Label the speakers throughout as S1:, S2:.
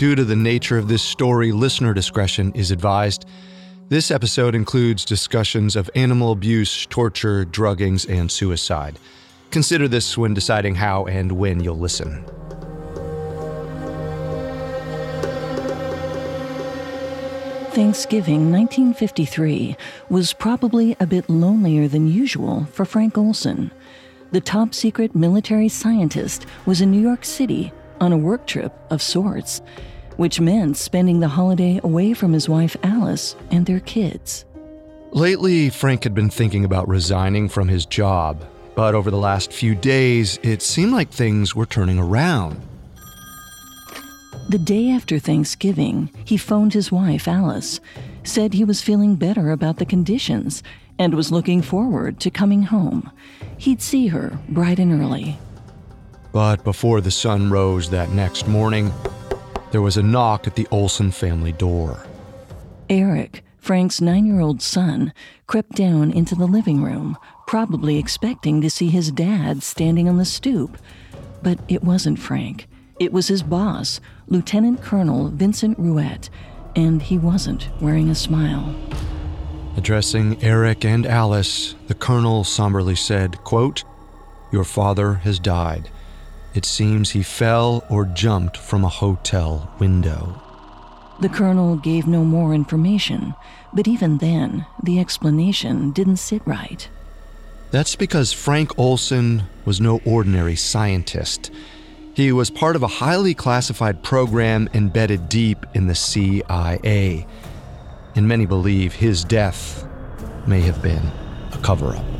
S1: Due to the nature of this story, listener discretion is advised. This episode includes discussions of animal abuse, torture, druggings, and suicide. Consider this when deciding how and when you'll listen.
S2: Thanksgiving 1953 was probably a bit lonelier than usual for Frank Olson. The top secret military scientist was in New York City on a work trip of sorts, which meant spending the holiday away from his wife Alice and their kids.
S1: Lately, Frank had been thinking about resigning from his job, but over the last few days, it seemed like things were turning around.
S2: The day after Thanksgiving, he phoned his wife, Alice, said he was feeling better about the conditions, and was looking forward to coming home. He'd see her bright and early.
S1: But before the sun rose that next morning, there was a knock at the Olson family door.
S2: Eric, Frank's nine year old son, crept down into the living room, probably expecting to see his dad standing on the stoop. But it wasn't Frank. It was his boss, Lieutenant Colonel Vincent Ruwet, and he wasn't wearing a smile.
S1: Addressing Eric and Alice, the colonel somberly said, quote, Your father has died. It seems he fell or jumped from a hotel window.
S2: The colonel gave no more information, but even then, the explanation didn't sit right.
S1: That's because Frank Olson was no ordinary scientist. He was part of a highly classified program embedded deep in the CIA. And many believe his death may have been a cover up.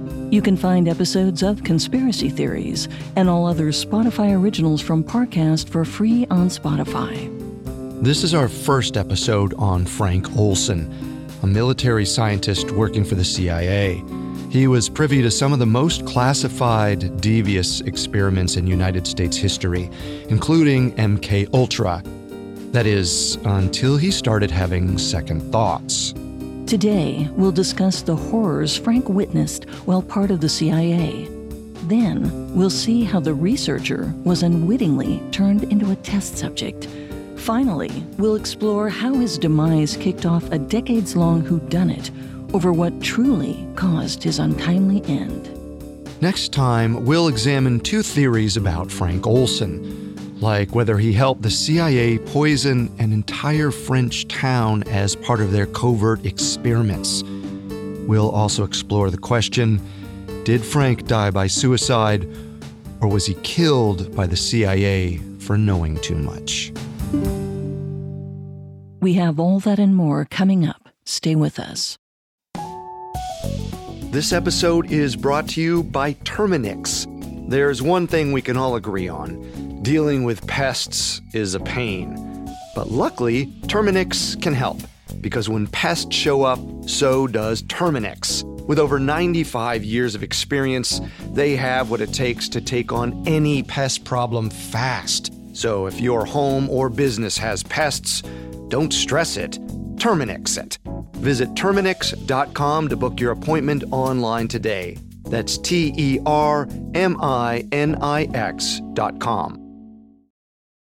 S2: You can find episodes of Conspiracy Theories and all other Spotify originals from Parcast for free on Spotify.
S1: This is our first episode on Frank Olson, a military scientist working for the CIA. He was privy to some of the most classified, devious experiments in United States history, including MK Ultra. That is, until he started having second thoughts.
S2: Today, we'll discuss the horrors Frank witnessed while part of the CIA. Then, we'll see how the researcher was unwittingly turned into a test subject. Finally, we'll explore how his demise kicked off a decades long whodunit over what truly caused his untimely end.
S1: Next time, we'll examine two theories about Frank Olson like whether he helped the CIA poison an entire French town as part of their covert experiments. We'll also explore the question did Frank die by suicide, or was he killed by the CIA for knowing too much?
S2: We have all that and more coming up. Stay with us.
S1: This episode is brought to you by Terminix. There's one thing we can all agree on dealing with pests is a pain. But luckily, Terminix can help, because when pests show up, so does Terminix. With over 95 years of experience, they have what it takes to take on any pest problem fast. So if your home or business has pests, don't stress it, Terminix it. Visit Terminix.com to book your appointment online today. That's T E R M I N I X.com.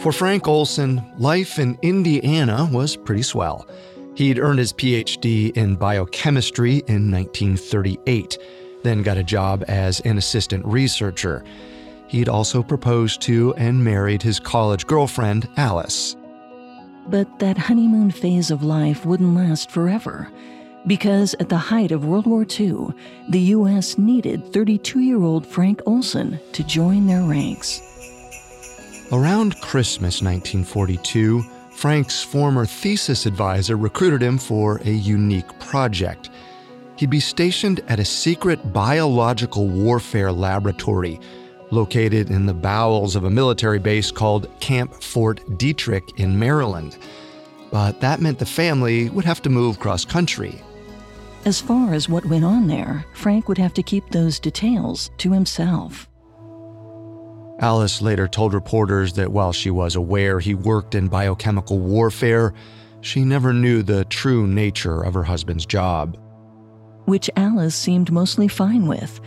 S1: For Frank Olson, life in Indiana was pretty swell. He'd earned his PhD in biochemistry in 1938, then got a job as an assistant researcher. He'd also proposed to and married his college girlfriend, Alice.
S2: But that honeymoon phase of life wouldn't last forever. Because at the height of World War II, the U.S. needed 32 year old Frank Olson to join their ranks.
S1: Around Christmas 1942, Frank's former thesis advisor recruited him for a unique project. He'd be stationed at a secret biological warfare laboratory located in the bowels of a military base called Camp Fort Detrick in Maryland. But that meant the family would have to move cross country.
S2: As far as what went on there, Frank would have to keep those details to himself.
S1: Alice later told reporters that while she was aware he worked in biochemical warfare, she never knew the true nature of her husband's job.
S2: Which Alice seemed mostly fine with.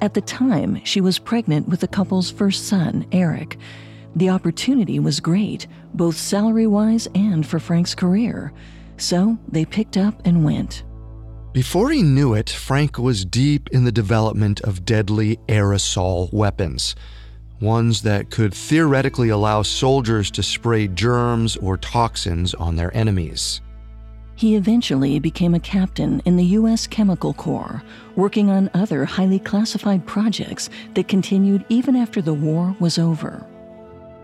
S2: At the time, she was pregnant with the couple's first son, Eric. The opportunity was great, both salary wise and for Frank's career. So they picked up and went.
S1: Before he knew it, Frank was deep in the development of deadly aerosol weapons ones that could theoretically allow soldiers to spray germs or toxins on their enemies.
S2: He eventually became a captain in the U.S. Chemical Corps, working on other highly classified projects that continued even after the war was over.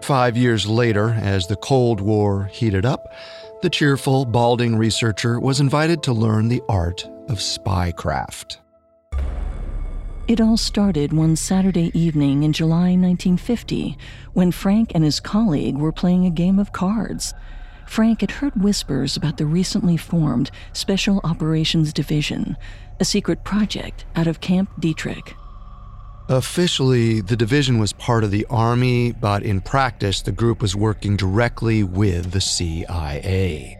S1: Five years later, as the Cold War heated up, the cheerful, balding researcher was invited to learn the art of spycraft.
S2: It all started one Saturday evening in July 1950 when Frank and his colleague were playing a game of cards. Frank had heard whispers about the recently formed Special Operations Division, a secret project out of Camp Detrick.
S1: Officially, the division was part of the Army, but in practice, the group was working directly with the CIA.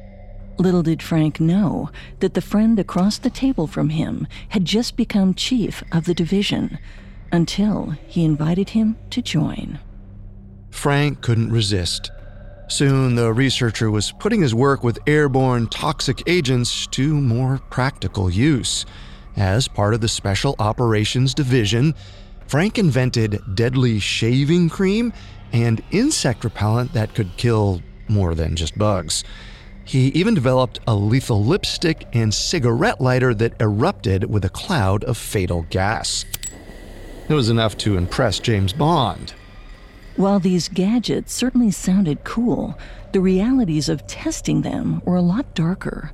S2: Little did Frank know that the friend across the table from him had just become chief of the division until he invited him to join.
S1: Frank couldn't resist. Soon, the researcher was putting his work with airborne toxic agents to more practical use. As part of the Special Operations Division, Frank invented deadly shaving cream and insect repellent that could kill more than just bugs. He even developed a lethal lipstick and cigarette lighter that erupted with a cloud of fatal gas. It was enough to impress James Bond.
S2: While these gadgets certainly sounded cool, the realities of testing them were a lot darker.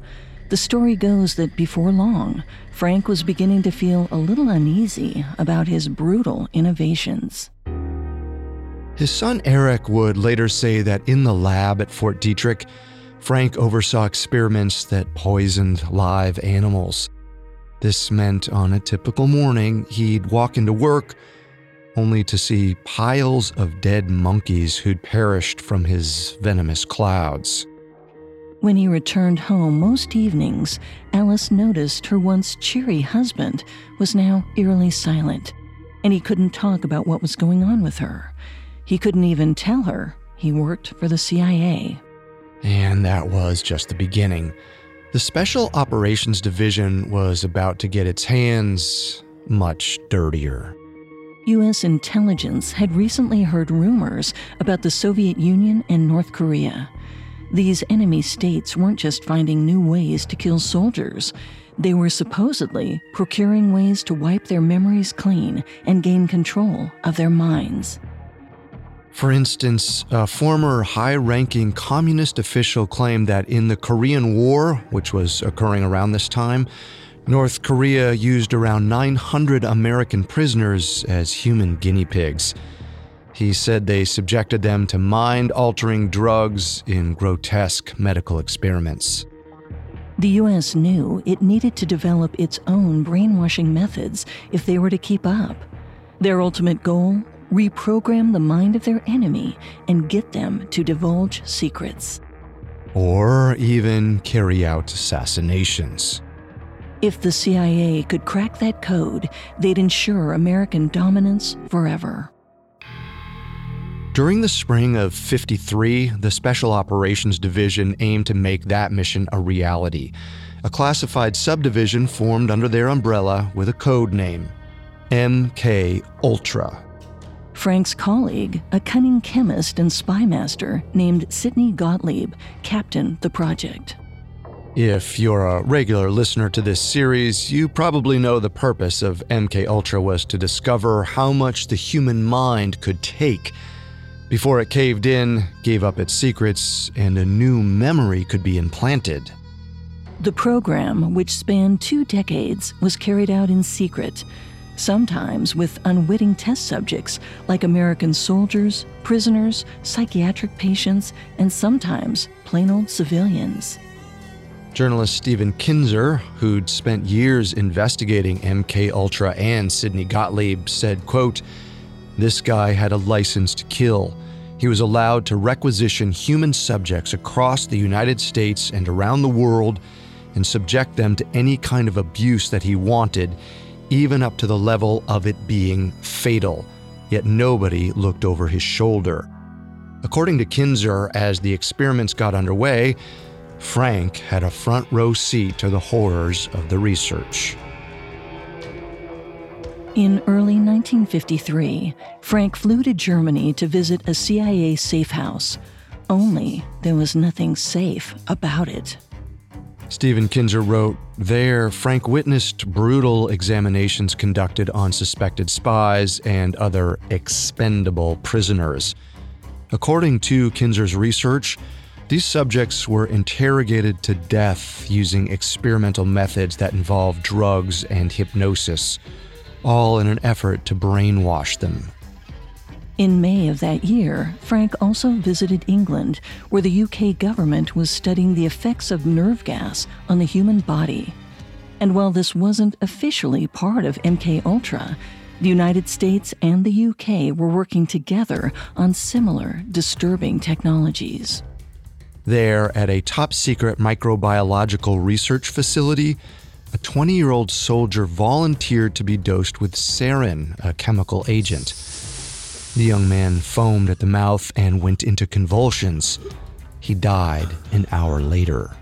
S2: The story goes that before long, Frank was beginning to feel a little uneasy about his brutal innovations.
S1: His son Eric would later say that in the lab at Fort Detrick, Frank oversaw experiments that poisoned live animals. This meant on a typical morning, he'd walk into work only to see piles of dead monkeys who'd perished from his venomous clouds.
S2: When he returned home most evenings, Alice noticed her once cheery husband was now eerily silent, and he couldn't talk about what was going on with her. He couldn't even tell her he worked for the CIA.
S1: And that was just the beginning. The Special Operations Division was about to get its hands much dirtier.
S2: U.S. intelligence had recently heard rumors about the Soviet Union and North Korea. These enemy states weren't just finding new ways to kill soldiers, they were supposedly procuring ways to wipe their memories clean and gain control of their minds.
S1: For instance, a former high ranking communist official claimed that in the Korean War, which was occurring around this time, North Korea used around 900 American prisoners as human guinea pigs. He said they subjected them to mind altering drugs in grotesque medical experiments.
S2: The U.S. knew it needed to develop its own brainwashing methods if they were to keep up. Their ultimate goal reprogram the mind of their enemy and get them to divulge secrets.
S1: Or even carry out assassinations.
S2: If the CIA could crack that code, they'd ensure American dominance forever.
S1: During the spring of 53, the Special Operations Division aimed to make that mission a reality. A classified subdivision formed under their umbrella with a code name MK Ultra.
S2: Frank's colleague, a cunning chemist and spy master named Sidney Gottlieb, captained the project.
S1: If you're a regular listener to this series, you probably know the purpose of MK Ultra was to discover how much the human mind could take before it caved in, gave up its secrets, and a new memory could be implanted.
S2: The program, which spanned two decades, was carried out in secret, sometimes with unwitting test subjects like American soldiers, prisoners, psychiatric patients, and sometimes plain old civilians.
S1: Journalist Stephen Kinzer, who'd spent years investigating MK Ultra and Sidney Gottlieb, said, quote, "This guy had a license to kill. He was allowed to requisition human subjects across the United States and around the world and subject them to any kind of abuse that he wanted, even up to the level of it being fatal. Yet nobody looked over his shoulder." According to Kinzer, as the experiments got underway, Frank had a front row seat to the horrors of the research.
S2: In early 1953, Frank flew to Germany to visit a CIA safe house. Only there was nothing safe about it.
S1: Stephen Kinzer wrote There, Frank witnessed brutal examinations conducted on suspected spies and other expendable prisoners. According to Kinzer's research, these subjects were interrogated to death using experimental methods that involved drugs and hypnosis, all in an effort to brainwash them.
S2: In May of that year, Frank also visited England, where the UK government was studying the effects of nerve gas on the human body. And while this wasn't officially part of MK Ultra, the United States and the UK were working together on similar disturbing technologies.
S1: There, at a top secret microbiological research facility, a 20 year old soldier volunteered to be dosed with sarin, a chemical agent. The young man foamed at the mouth and went into convulsions. He died an hour later.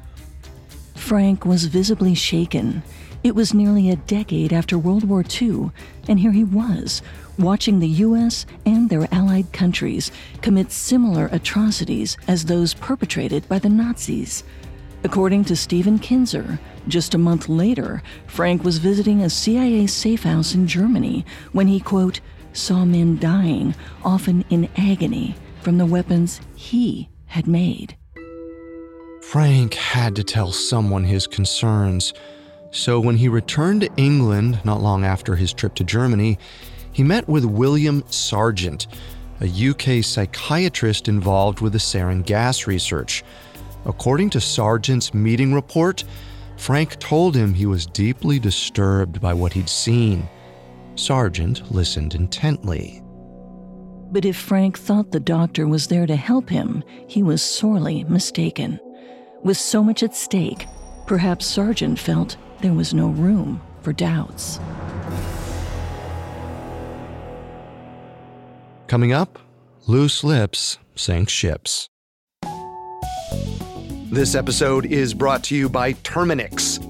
S2: Frank was visibly shaken. It was nearly a decade after World War II, and here he was, watching the U.S. and their allied countries commit similar atrocities as those perpetrated by the Nazis. According to Stephen Kinzer, just a month later, Frank was visiting a CIA safe house in Germany when he, quote, saw men dying, often in agony, from the weapons he had made.
S1: Frank had to tell someone his concerns. So when he returned to England not long after his trip to Germany, he met with William Sargant, a UK psychiatrist involved with the sarin gas research. According to Sargant's meeting report, Frank told him he was deeply disturbed by what he'd seen. Sargant listened intently.
S2: But if Frank thought the doctor was there to help him, he was sorely mistaken. With so much at stake, perhaps Sargant felt there was no room for doubts.
S1: Coming up, loose lips sink ships. This episode is brought to you by Terminix.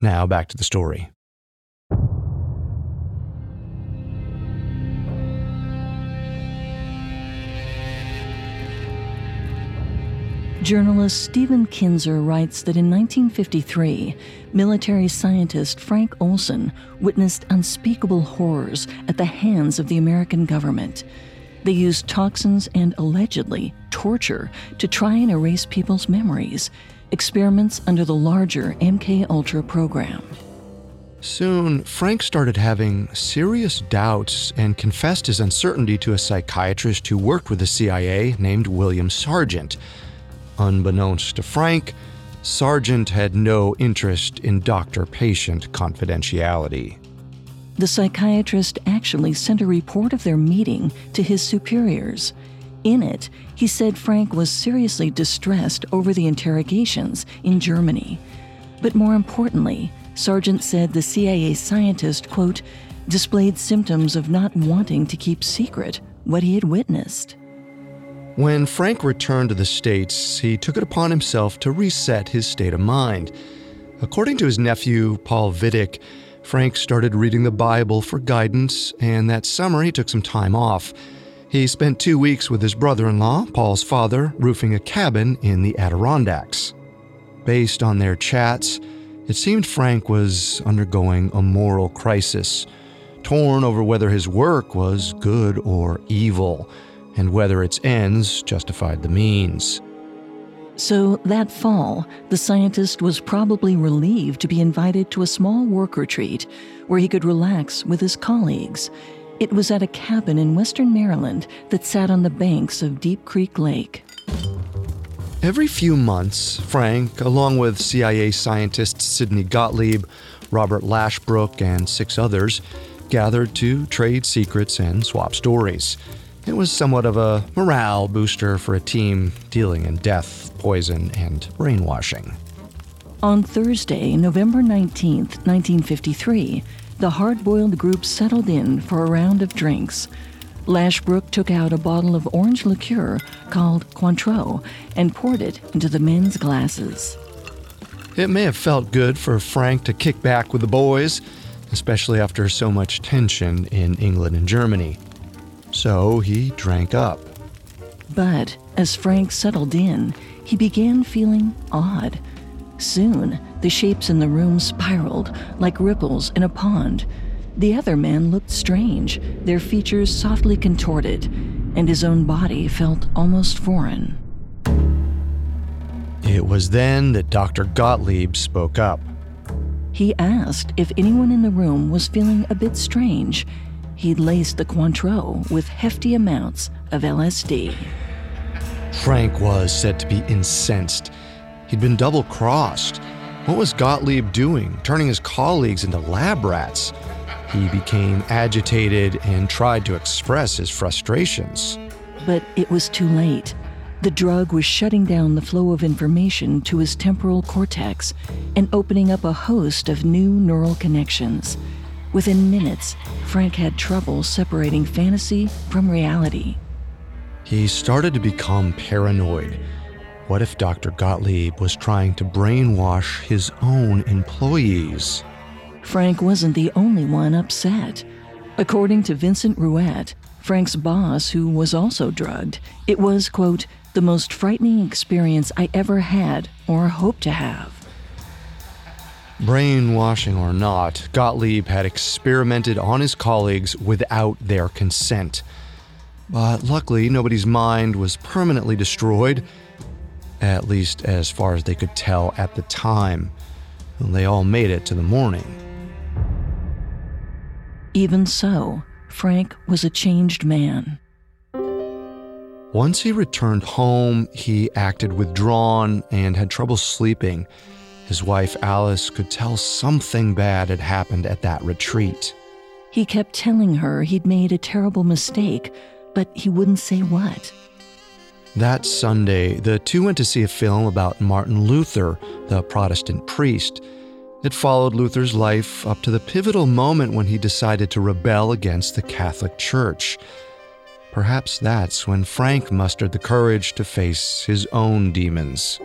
S1: Now back to the story.
S2: Journalist Stephen Kinzer writes that in 1953, military scientist Frank Olson witnessed unspeakable horrors at the hands of the American government. They used toxins and allegedly torture to try and erase people's memories, experiments under the larger MK Ultra program.
S1: Soon, Frank started having serious doubts and confessed his uncertainty to a psychiatrist who worked with the CIA named William Sargant. Unbeknownst to Frank, Sargant had no interest in doctor patient confidentiality.
S2: The psychiatrist actually sent a report of their meeting to his superiors. In it, he said Frank was seriously distressed over the interrogations in Germany. But more importantly, Sargant said the CIA scientist, quote, displayed symptoms of not wanting to keep secret what he had witnessed.
S1: When Frank returned to the States, he took it upon himself to reset his state of mind. According to his nephew, Paul Vidich, Frank started reading the Bible for guidance, and that summer he took some time off. He spent two weeks with his brother in law, Paul's father, roofing a cabin in the Adirondacks. Based on their chats, it seemed Frank was undergoing a moral crisis, torn over whether his work was good or evil and whether its ends justified the means.
S2: So that fall, the scientist was probably relieved to be invited to a small work retreat where he could relax with his colleagues. It was at a cabin in western Maryland that sat on the banks of Deep Creek Lake.
S1: Every few months, Frank, along with CIA scientists Sidney Gottlieb, Robert Lashbrook, and six others, gathered to trade secrets and swap stories. It was somewhat of a morale booster for a team dealing in death, poison, and brainwashing.
S2: On Thursday, November 19, 1953, the hard boiled group settled in for a round of drinks. Lashbrook took out a bottle of orange liqueur called Cointreau and poured it into the men's glasses.
S1: It may have felt good for Frank to kick back with the boys, especially after so much tension in England and Germany so he drank up.
S2: But as Frank settled in, he began feeling odd. Soon, the shapes in the room spiraled like ripples in a pond. The other men looked strange, their features softly contorted, and his own body felt almost foreign.
S1: It was then that Dr. Gottlieb spoke up.
S2: He asked if anyone in the room was feeling a bit strange he'd laced the Cointreau with hefty amounts of LSD.
S1: Frank was said to be incensed. He'd been double crossed. What was Gottlieb doing, turning his colleagues into lab rats? He became agitated and tried to express his frustrations.
S2: But it was too late. The drug was shutting down the flow of information to his temporal cortex and opening up a host of new neural connections. Within minutes, Frank had trouble separating fantasy from reality.
S1: He started to become paranoid. What if Dr. Gottlieb was trying to brainwash his own employees?
S2: Frank wasn't the only one upset. According to Vincent Ruwet, Frank's boss, who was also drugged, it was, quote, the most frightening experience I ever had or hoped to have.
S1: Brainwashing or not, Gottlieb had experimented on his colleagues without their consent. But luckily, nobody's mind was permanently destroyed. At least as far as they could tell at the time. They all made it to the morning.
S2: Even so, Frank was a changed man.
S1: Once he returned home, he acted withdrawn and had trouble sleeping. His wife Alice could tell something bad had happened at that retreat.
S2: He kept telling her he'd made a terrible mistake, but he wouldn't say what.
S1: That Sunday, the two went to see a film about Martin Luther, the Protestant priest. It followed Luther's life up to the pivotal moment when he decided to rebel against the Catholic Church. Perhaps that's when Frank mustered the courage to face his own demons.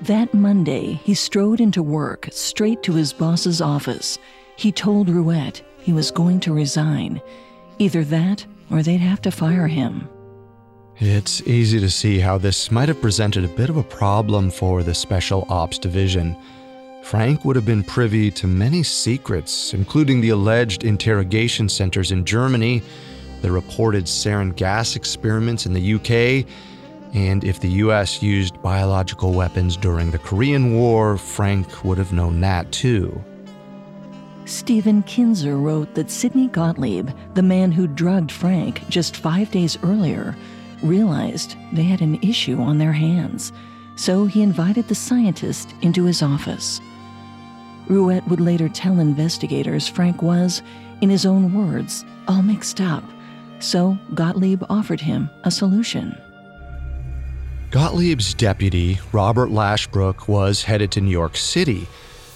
S2: That Monday, he strode into work straight to his boss's office. He told Ruwet he was going to resign. Either that or they'd have to fire him.
S1: It's easy to see how this might have presented a bit of a problem for the Special Ops Division. Frank would have been privy to many secrets, including the alleged interrogation centers in Germany, the reported sarin gas experiments in the UK, and if the US used biological weapons during the Korean War, Frank would have known that too.
S2: Stephen Kinzer wrote that Sidney Gottlieb, the man who drugged Frank just five days earlier, realized they had an issue on their hands, so he invited the scientist into his office. Ruwet would later tell investigators Frank was, in his own words, all mixed up, so Gottlieb offered him a solution.
S1: Gottlieb's deputy, Robert Lashbrook, was headed to New York City.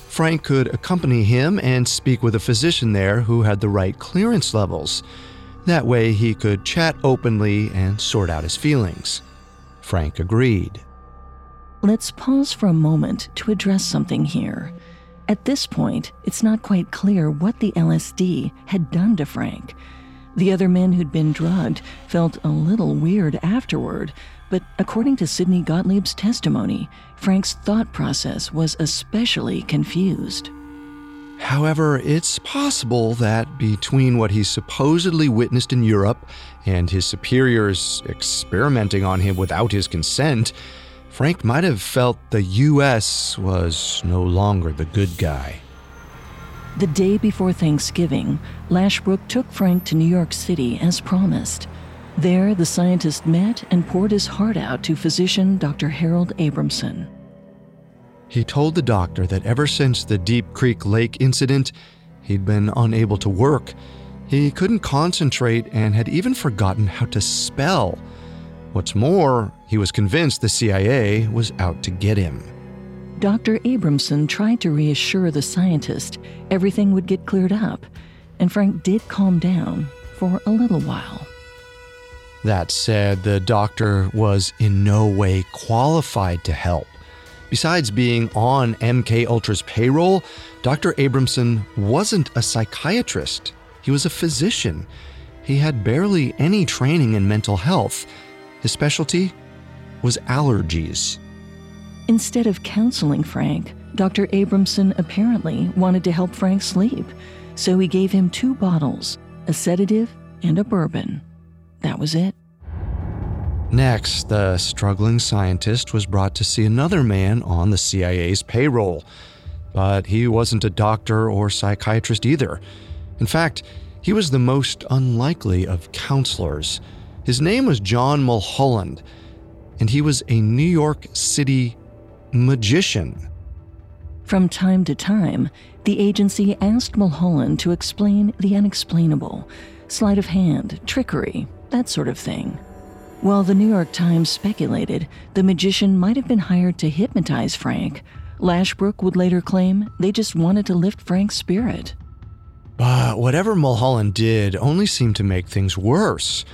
S1: Frank could accompany him and speak with a physician there who had the right clearance levels. That way he could chat openly and sort out his feelings. Frank agreed.
S2: Let's pause for a moment to address something here. At this point, it's not quite clear what the LSD had done to Frank. The other men who'd been drugged felt a little weird afterward, but according to Sidney Gottlieb's testimony, Frank's thought process was especially confused.
S1: However, it's possible that between what he supposedly witnessed in Europe and his superiors experimenting on him without his consent, Frank might have felt the U.S. was no longer the good guy.
S2: The day before Thanksgiving, Lashbrook took Frank to New York City as promised. There, the scientist met and poured his heart out to physician Dr. Harold Abramson.
S1: He told the doctor that ever since the Deep Creek Lake incident, he'd been unable to work. He couldn't concentrate and had even forgotten how to spell. What's more, he was convinced the CIA was out to get him.
S2: Dr. Abramson tried to reassure the scientist everything would get cleared up, and Frank did calm down for a little while.
S1: That said, the doctor was in no way qualified to help. Besides being on MK Ultra's payroll, Dr. Abramson wasn't a psychiatrist. He was a physician. He had barely any training in mental health his specialty was allergies.
S2: Instead of counseling Frank, Dr. Abramson apparently wanted to help Frank sleep, so he gave him two bottles a sedative and a bourbon. That was it.
S1: Next, the struggling scientist was brought to see another man on the CIA's payroll. But he wasn't a doctor or psychiatrist either. In fact, he was the most unlikely of counselors. His name was John Mulholland, and he was a New York City magician.
S2: From time to time, the agency asked Mulholland to explain the unexplainable sleight of hand, trickery, that sort of thing. While the New York Times speculated the magician might have been hired to hypnotize Frank, Lashbrook would later claim they just wanted to lift Frank's spirit.
S1: But whatever Mulholland did only seemed to make things worse.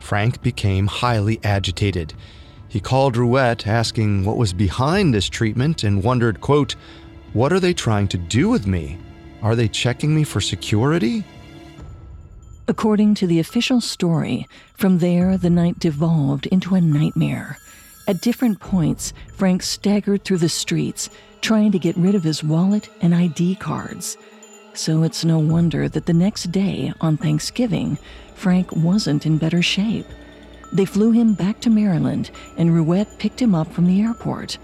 S1: Frank became highly agitated. He called Ruwet asking what was behind this treatment and wondered, quote, What are they trying to do with me? Are they checking me for security?
S2: According to the official story, from there the night devolved into a nightmare. At different points, Frank staggered through the streets, trying to get rid of his wallet and ID cards. So it's no wonder that the next day, on Thanksgiving, Frank wasn't in better shape. They flew him back to Maryland, and Ruwet picked him up from the airport.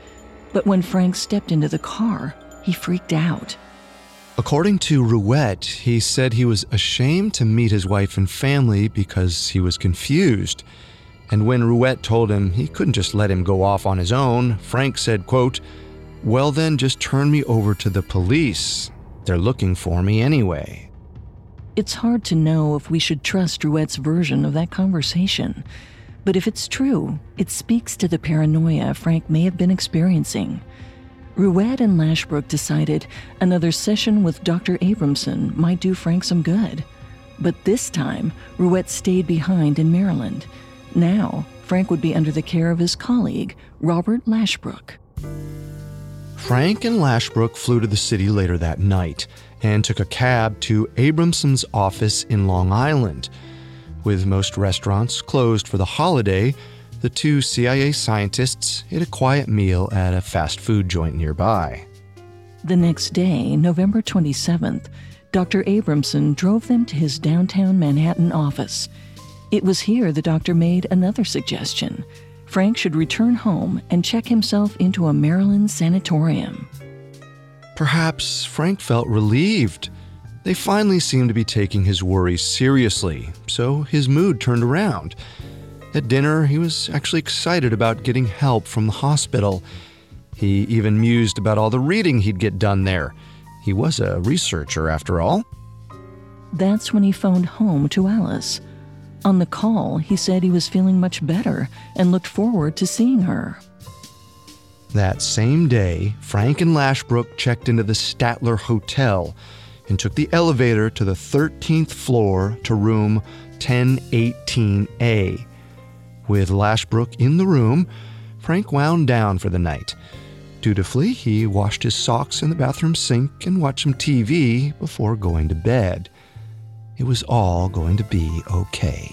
S2: But when Frank stepped into the car, he freaked out.
S1: According to Ruwet, he said he was ashamed to meet his wife and family because he was confused. And when Ruwet told him he couldn't just let him go off on his own, Frank said, quote, Well then just turn me over to the police. They're looking for me anyway.
S2: It's hard to know if we should trust Ruwet's version of that conversation. But if it's true, it speaks to the paranoia Frank may have been experiencing. Ruwet and Lashbrook decided another session with Dr. Abramson might do Frank some good. But this time, Ruwet stayed behind in Maryland. Now, Frank would be under the care of his colleague, Robert Lashbrook.
S1: Frank and Lashbrook flew to the city later that night and took a cab to Abramson's office in Long Island. With most restaurants closed for the holiday, the two CIA scientists ate a quiet meal at a fast food joint nearby.
S2: The next day, November 27th, Dr. Abramson drove them to his downtown Manhattan office. It was here the doctor made another suggestion. Frank should return home and check himself into a Maryland sanatorium.
S1: Perhaps Frank felt relieved. They finally seemed to be taking his worries seriously, so his mood turned around. At dinner, he was actually excited about getting help from the hospital. He even mused about all the reading he'd get done there. He was a researcher, after all.
S2: That's when he phoned home to Alice. On the call, he said he was feeling much better and looked forward to seeing her.
S1: That same day, Frank and Lashbrook checked into the Statler Hotel and took the elevator to the 13th floor to room 1018A. With Lashbrook in the room, Frank wound down for the night. Dutifully, he washed his socks in the bathroom sink and watched some TV before going to bed. It was all going to be okay.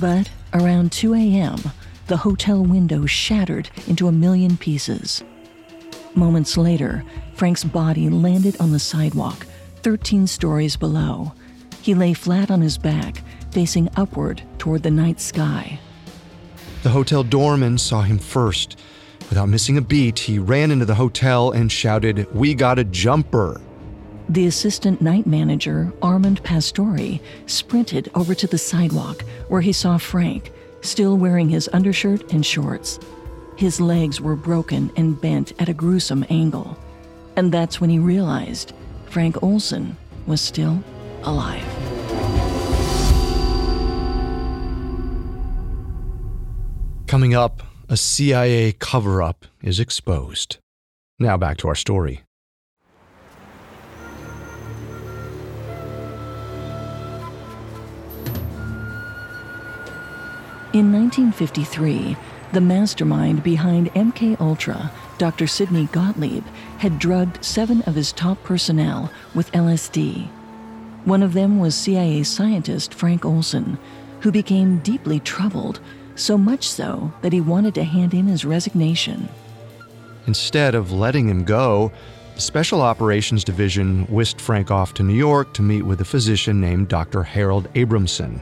S2: But around 2 a.m., the hotel window shattered into a million pieces. Moments later, Frank's body landed on the sidewalk, 13 stories below. He lay flat on his back, facing upward toward the night sky.
S1: The hotel doorman saw him first. Without missing a beat, he ran into the hotel and shouted, We got a jumper.
S2: The assistant night manager, Armand Pastore, sprinted over to the sidewalk where he saw Frank, still wearing his undershirt and shorts. His legs were broken and bent at a gruesome angle. And that's when he realized Frank Olson was still alive.
S1: Coming up, a CIA cover up is exposed. Now back to our story.
S2: In 1953, the mastermind behind MK Ultra, Dr. Sidney Gottlieb, had drugged seven of his top personnel with LSD. One of them was CIA scientist Frank Olson, who became deeply troubled so much so that he wanted to hand in his resignation.
S1: Instead of letting him go, the Special Operations Division whisked Frank off to New York to meet with a physician named Dr. Harold Abramson.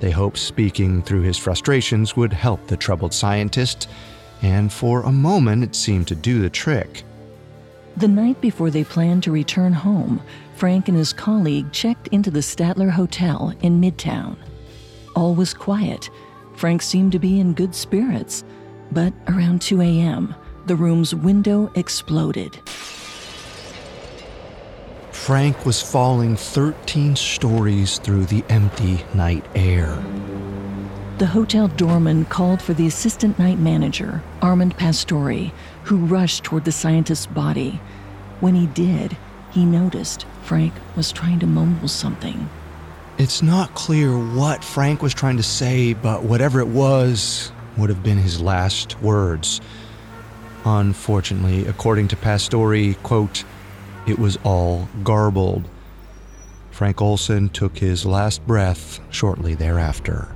S1: They hoped speaking through his frustrations would help the troubled scientist, and for a moment it seemed to do the trick.
S2: The night before they planned to return home, Frank and his colleague checked into the Statler Hotel in Midtown. All was quiet, Frank seemed to be in good spirits, but around 2 a.m., the room's window exploded.
S1: Frank was falling 13 stories through the empty night air.
S2: The hotel doorman called for the assistant night manager, Armand Pastore, who rushed toward the scientist's body. When he did, he noticed Frank was trying to mumble something.
S1: It's not clear what Frank was trying to say, but whatever it was would have been his last words. Unfortunately, according to Pastore, quote, it was all garbled. Frank Olson took his last breath shortly thereafter.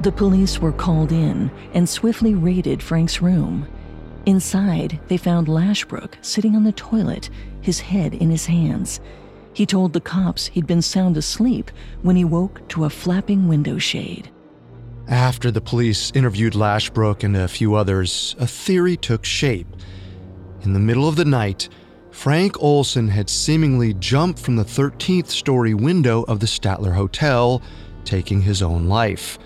S2: The police were called in and swiftly raided Frank's room. Inside, they found Lashbrook sitting on the toilet, his head in his hands. He told the cops he'd been sound asleep when he woke to a flapping window shade.
S1: After the police interviewed Lashbrook and a few others, a theory took shape. In the middle of the night, Frank Olson had seemingly jumped from the 13th story window of the Statler Hotel, taking his own life.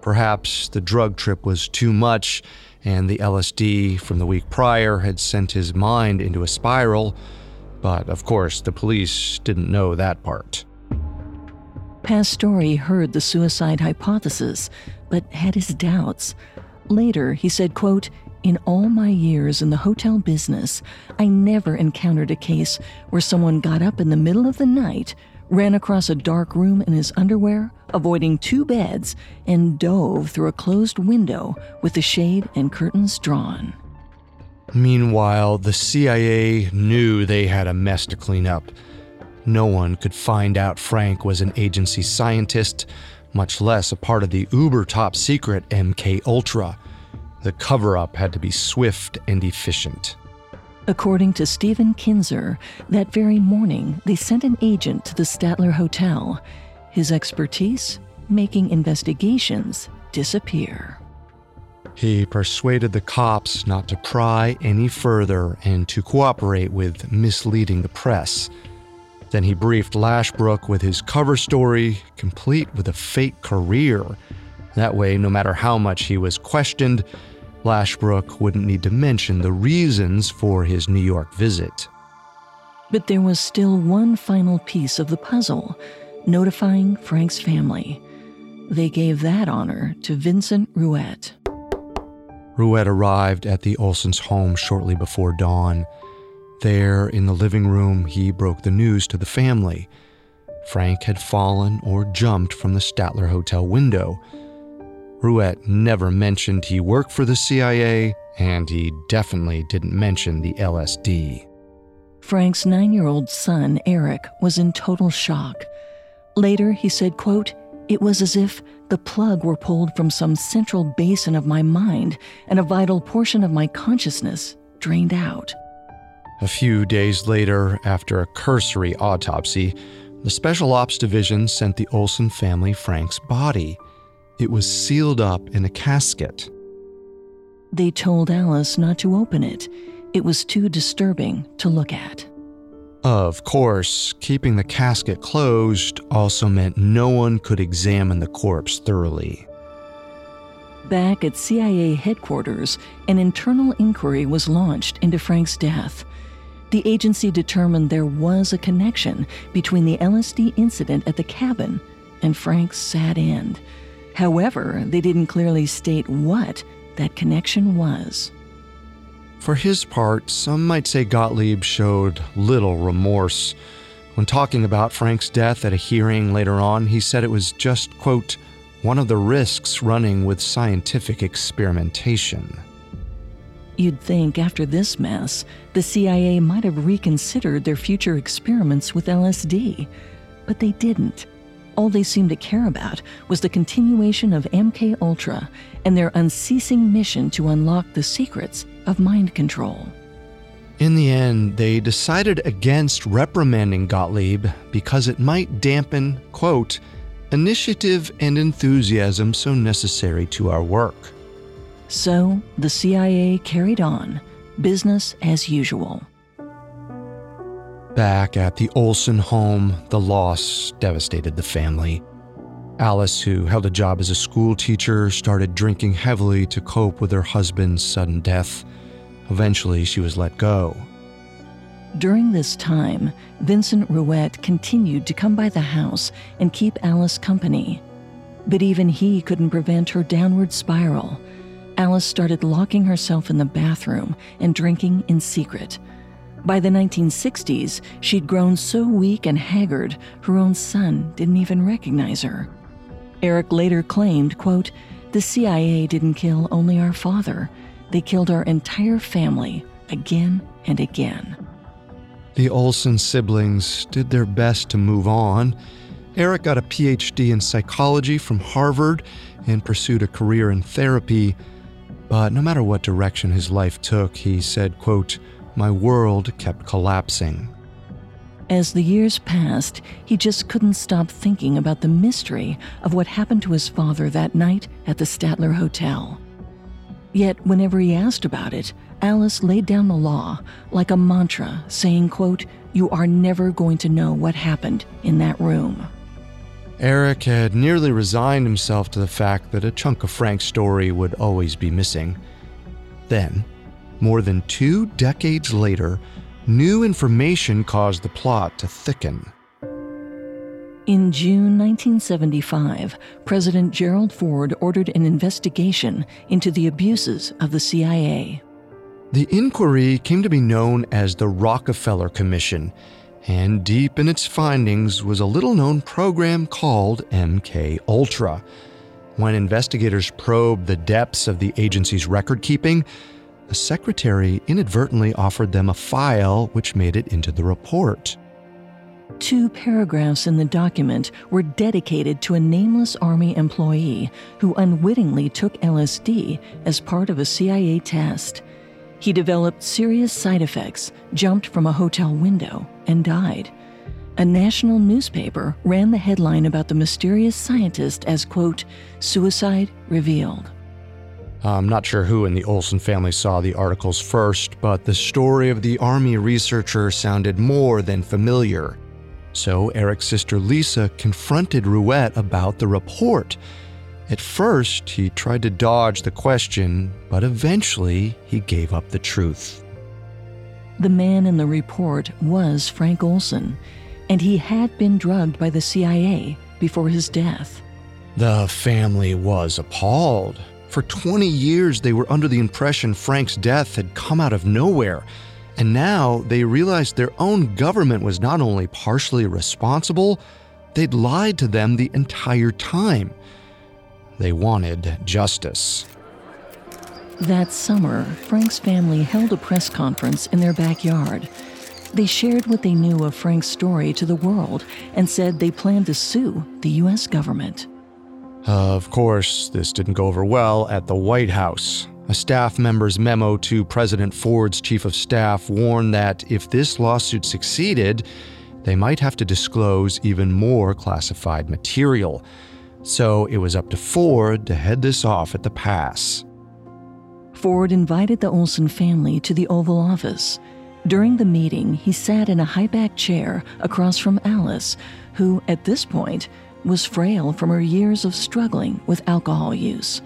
S1: Perhaps the drug trip was too much, and the LSD from the week prior had sent his mind into a spiral, but of course the police didn't know that part.
S2: Pastore heard the suicide hypothesis, but had his doubts. Later, he said, quote, in all my years in the hotel business, I never encountered a case where someone got up in the middle of the night, ran across a dark room in his underwear, avoiding two beds, and dove through a closed window with the shade and curtains drawn.
S1: Meanwhile, the CIA knew they had a mess to clean up. No one could find out Frank was an agency scientist, much less a part of the uber top secret MK Ultra. The cover up had to be swift and efficient.
S2: According to Stephen Kinzer, that very morning they sent an agent to the Statler Hotel. His expertise? Making investigations disappear.
S1: He persuaded the cops not to pry any further and to cooperate with misleading the press. Then he briefed Lashbrook with his cover story, complete with a fake career. That way, no matter how much he was questioned, Lashbrook wouldn't need to mention the reasons for his New York visit.
S2: But there was still one final piece of the puzzle notifying Frank's family. They gave that honor to Vincent Ruwet.
S1: Ruwet arrived at the Olsons' home shortly before dawn. There, in the living room, he broke the news to the family. Frank had fallen or jumped from the Statler Hotel window. Ruwet never mentioned he worked for the CIA, and he definitely didn't mention the LSD.
S2: Frank's nine year old son, Eric, was in total shock. Later, he said, quote, It was as if the plug were pulled from some central basin of my mind and a vital portion of my consciousness drained out.
S1: A few days later, after a cursory autopsy, the Special Ops Division sent the Olson family Frank's body. It was sealed up in a casket.
S2: They told Alice not to open it. It was too disturbing to look at.
S1: Of course, keeping the casket closed also meant no one could examine the corpse thoroughly.
S2: Back at CIA headquarters, an internal inquiry was launched into Frank's death. The agency determined there was a connection between the LSD incident at the cabin and Frank's sad end. However, they didn't clearly state what that connection was.
S1: For his part, some might say Gottlieb showed little remorse. When talking about Frank's death at a hearing later on, he said it was just, quote, one of the risks running with scientific experimentation.
S2: You'd think after this mess, the CIA might have reconsidered their future experiments with LSD, but they didn't. All they seemed to care about was the continuation of MK Ultra and their unceasing mission to unlock the secrets of mind control.
S1: In the end, they decided against reprimanding Gottlieb because it might dampen, quote, initiative and enthusiasm so necessary to our work.
S2: So the CIA carried on, business as usual.
S1: Back at the Olson home, the loss devastated the family. Alice, who held a job as a school teacher, started drinking heavily to cope with her husband's sudden death. Eventually, she was let go.
S2: During this time, Vincent Ruwet continued to come by the house and keep Alice company. But even he couldn't prevent her downward spiral. Alice started locking herself in the bathroom and drinking in secret. By the 1960s, she'd grown so weak and haggard, her own son didn't even recognize her. Eric later claimed, quote, "The CIA didn't kill only our father. They killed our entire family again and again."
S1: The Olson siblings did their best to move on. Eric got a PhD in psychology from Harvard and pursued a career in therapy. But no matter what direction his life took, he said, quote, my world kept collapsing.
S2: As the years passed, he just couldn't stop thinking about the mystery of what happened to his father that night at the Statler Hotel. Yet, whenever he asked about it, Alice laid down the law like a mantra, saying, quote, You are never going to know what happened in that room.
S1: Eric had nearly resigned himself to the fact that a chunk of Frank's story would always be missing. Then, more than two decades later, new information caused the plot to thicken.
S2: In June 1975, President Gerald Ford ordered an investigation into the abuses of the CIA.
S1: The inquiry came to be known as the Rockefeller Commission, and deep in its findings was a little known program called MK Ultra. When investigators probed the depths of the agency's record keeping, a secretary inadvertently offered them a file which made it into the report.
S2: Two paragraphs in the document were dedicated to a nameless Army employee who unwittingly took LSD as part of a CIA test. He developed serious side effects, jumped from a hotel window, and died. A national newspaper ran the headline about the mysterious scientist as, quote, suicide revealed.
S1: I'm not sure who in the Olson family saw the articles first, but the story of the Army researcher sounded more than familiar. So Eric's sister Lisa confronted Ruwet about the report. At first, he tried to dodge the question, but eventually he gave up the truth.
S2: The man in the report was Frank Olson, and he had been drugged by the CIA before his death.
S1: The family was appalled. For 20 years, they were under the impression Frank's death had come out of nowhere. And now they realized their own government was not only partially responsible, they'd lied to them the entire time. They wanted justice.
S2: That summer, Frank's family held a press conference in their backyard. They shared what they knew of Frank's story to the world and said they planned to sue the U.S. government.
S1: Of course, this didn't go over well at the White House. A staff member's memo to President Ford's chief of staff warned that if this lawsuit succeeded, they might have to disclose even more classified material. So it was up to Ford to head this off at the pass.
S2: Ford invited the Olson family to the Oval Office. During the meeting, he sat in a high back chair across from Alice, who, at this point, was frail from her years of struggling with alcohol use.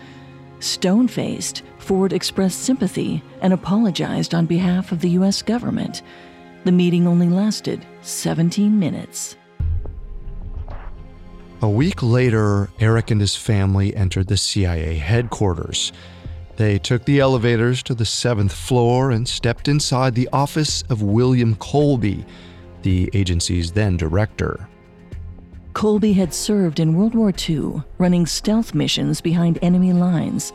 S2: Stone faced, Ford expressed sympathy and apologized on behalf of the U.S. government. The meeting only lasted 17 minutes.
S1: A week later, Eric and his family entered the CIA headquarters. They took the elevators to the seventh floor and stepped inside the office of William Colby, the agency's then director.
S2: Colby had served in World War II, running stealth missions behind enemy lines.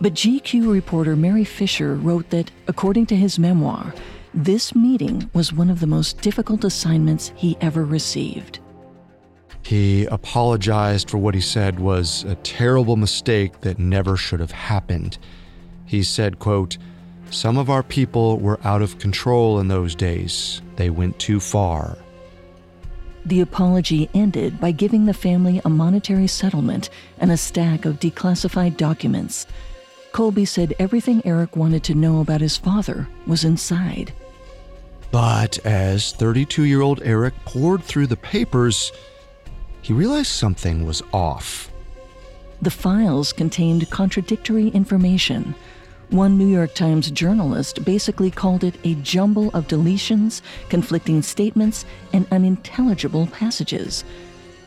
S2: But GQ reporter Mary Fisher wrote that, according to his memoir, this meeting was one of the most difficult assignments he ever received.
S1: He apologized for what he said was a terrible mistake that never should have happened. He said, quote, Some of our people were out of control in those days. They went too far.
S2: The apology ended by giving the family a monetary settlement and a stack of declassified documents. Colby said everything Eric wanted to know about his father was inside.
S1: But as 32 year old Eric poured through the papers, he realized something was off.
S2: The files contained contradictory information. One New York Times journalist basically called it a jumble of deletions, conflicting statements, and unintelligible passages.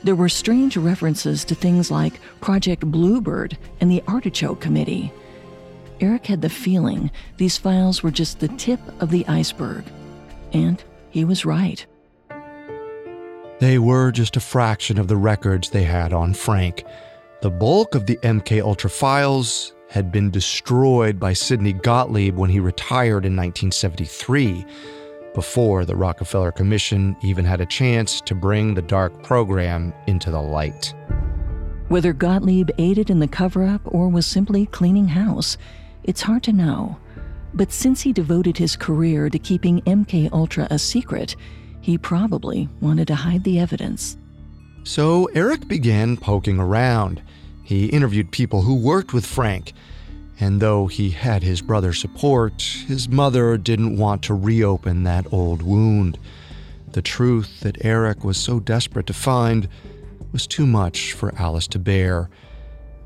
S2: There were strange references to things like Project Bluebird and the Artichoke Committee. Eric had the feeling these files were just the tip of the iceberg. And he was right.
S1: They were just a fraction of the records they had on Frank. The bulk of the MK Ultra files had been destroyed by Sidney Gottlieb when he retired in 1973, before the Rockefeller Commission even had a chance to bring the dark program into the light.
S2: Whether Gottlieb aided in the cover up or was simply cleaning house, it's hard to know. But since he devoted his career to keeping MK Ultra a secret, He probably wanted to hide the evidence.
S1: So Eric began poking around. He interviewed people who worked with Frank. And though he had his brother's support, his mother didn't want to reopen that old wound. The truth that Eric was so desperate to find was too much for Alice to bear.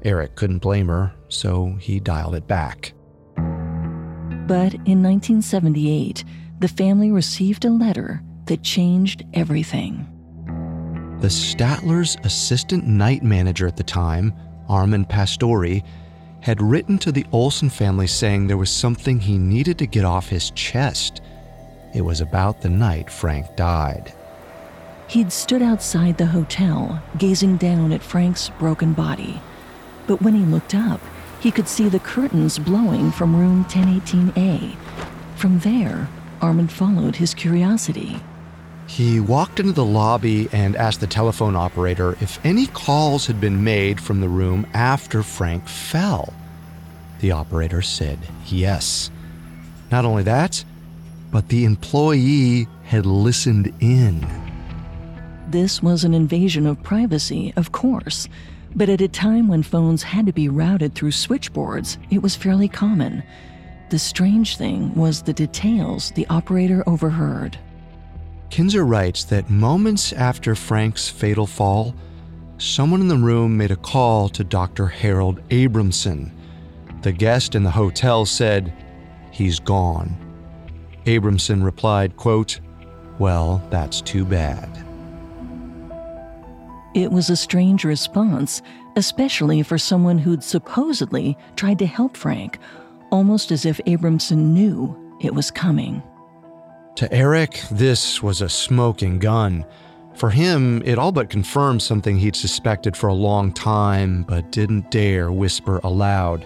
S1: Eric couldn't blame her, so he dialed it back.
S2: But in 1978, the family received a letter that changed everything.
S1: The Statler's assistant night manager at the time, Armand Pastore, had written to the Olson family saying there was something he needed to get off his chest. It was about the night Frank died.
S2: He'd stood outside the hotel, gazing down at Frank's broken body. But when he looked up, he could see the curtains blowing from room 1018A. From there, Armand followed his curiosity.
S1: He walked into the lobby and asked the telephone operator if any calls had been made from the room after Frank fell. The operator said yes. Not only that, but the employee had listened in.
S2: This was an invasion of privacy, of course, but at a time when phones had to be routed through switchboards, it was fairly common. The strange thing was the details the operator overheard.
S1: Kinzer writes that moments after Frank's fatal fall, someone in the room made a call to Dr. Harold Abramson. The guest in the hotel said, He's gone. Abramson replied, quote, Well, that's too bad.
S2: It was a strange response, especially for someone who'd supposedly tried to help Frank, almost as if Abramson knew it was coming.
S1: To Eric, this was a smoking gun. For him, it all but confirmed something he'd suspected for a long time, but didn't dare whisper aloud.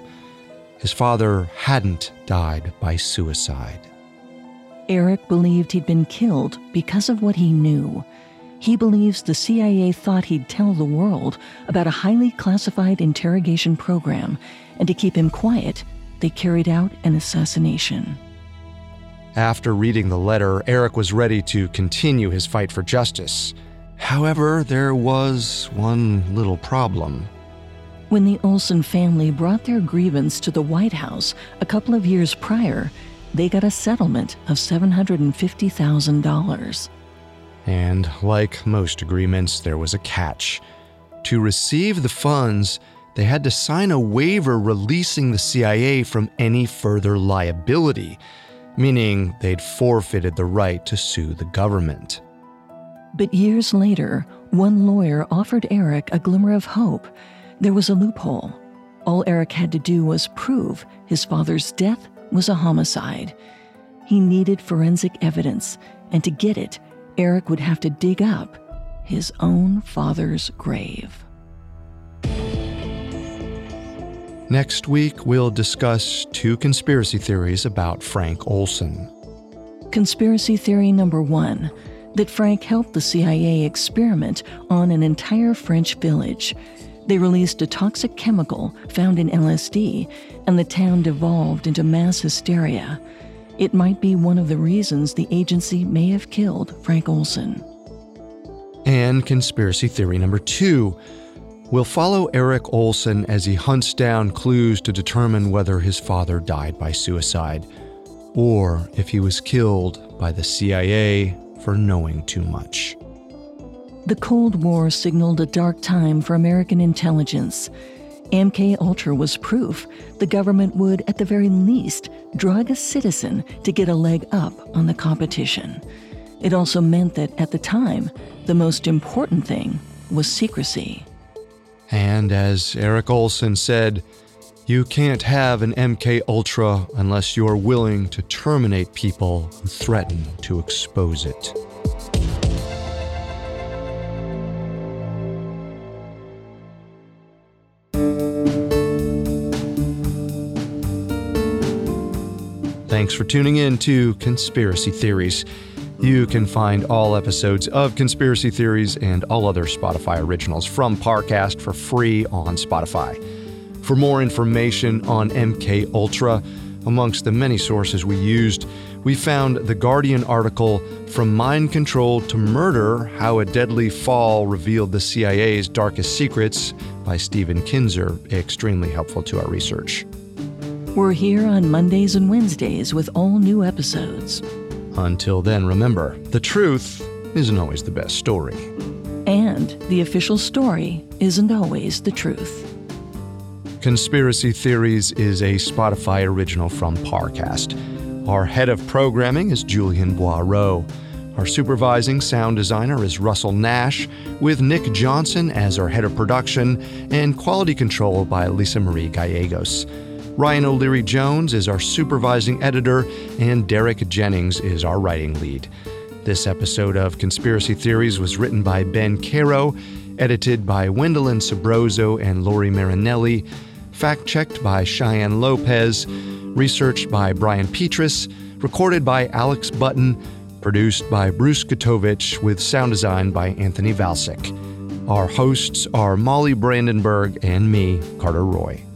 S1: His father hadn't died by suicide.
S2: Eric believed he'd been killed because of what he knew. He believes the CIA thought he'd tell the world about a highly classified interrogation program, and to keep him quiet, they carried out an assassination.
S1: After reading the letter, Eric was ready to continue his fight for justice. However, there was one little problem.
S2: When the Olson family brought their grievance to the White House a couple of years prior, they got a settlement of $750,000.
S1: And like most agreements, there was a catch. To receive the funds, they had to sign a waiver releasing the CIA from any further liability, meaning they'd forfeited the right to sue the government.
S2: But years later, one lawyer offered Eric a glimmer of hope. There was a loophole. All Eric had to do was prove his father's death was a homicide. He needed forensic evidence, and to get it, Eric would have to dig up his own father's grave.
S1: Next week, we'll discuss two conspiracy theories about Frank Olson.
S2: Conspiracy theory number one that Frank helped the CIA experiment on an entire French village. They released a toxic chemical found in LSD, and the town devolved into mass hysteria. It might be one of the reasons the agency may have killed Frank Olson.
S1: And conspiracy theory number two We'll follow Eric Olson as he hunts down clues to determine whether his father died by suicide or if he was killed by the CIA for knowing too much.
S2: The Cold War signaled a dark time for American intelligence. MK Ultra was proof the government would at the very least drug a citizen to get a leg up on the competition. It also meant that at the time, the most important thing was secrecy.
S1: And as Eric Olson said, you can't have an MK Ultra unless you're willing to terminate people who threaten to expose it. Thanks for tuning in to Conspiracy Theories. You can find all episodes of Conspiracy Theories and all other Spotify originals from Parcast for free on Spotify. For more information on MK Ultra, amongst the many sources we used, we found the Guardian article From Mind Control to Murder How a Deadly Fall Revealed the CIA's Darkest Secrets by Stephen Kinzer, extremely helpful to our research.
S2: We're here on Mondays and Wednesdays with all new episodes.
S1: Until then, remember the truth isn't always the best story.
S2: And the official story isn't always the truth.
S1: Conspiracy Theories is a Spotify original from Parcast. Our head of programming is Julian Boireau. Our supervising sound designer is Russell Nash, with Nick Johnson as our head of production, and quality control by Lisa Marie Gallegos. Ryan O'Leary Jones is our supervising editor, and Derek Jennings is our writing lead. This episode of Conspiracy Theories was written by Ben Caro, edited by Wendelin Sabroso and Lori Marinelli, fact checked by Cheyenne Lopez, researched by Brian Petrus, recorded by Alex Button, produced by Bruce Katovich, with sound design by Anthony Valsic. Our hosts are Molly Brandenburg and me, Carter Roy.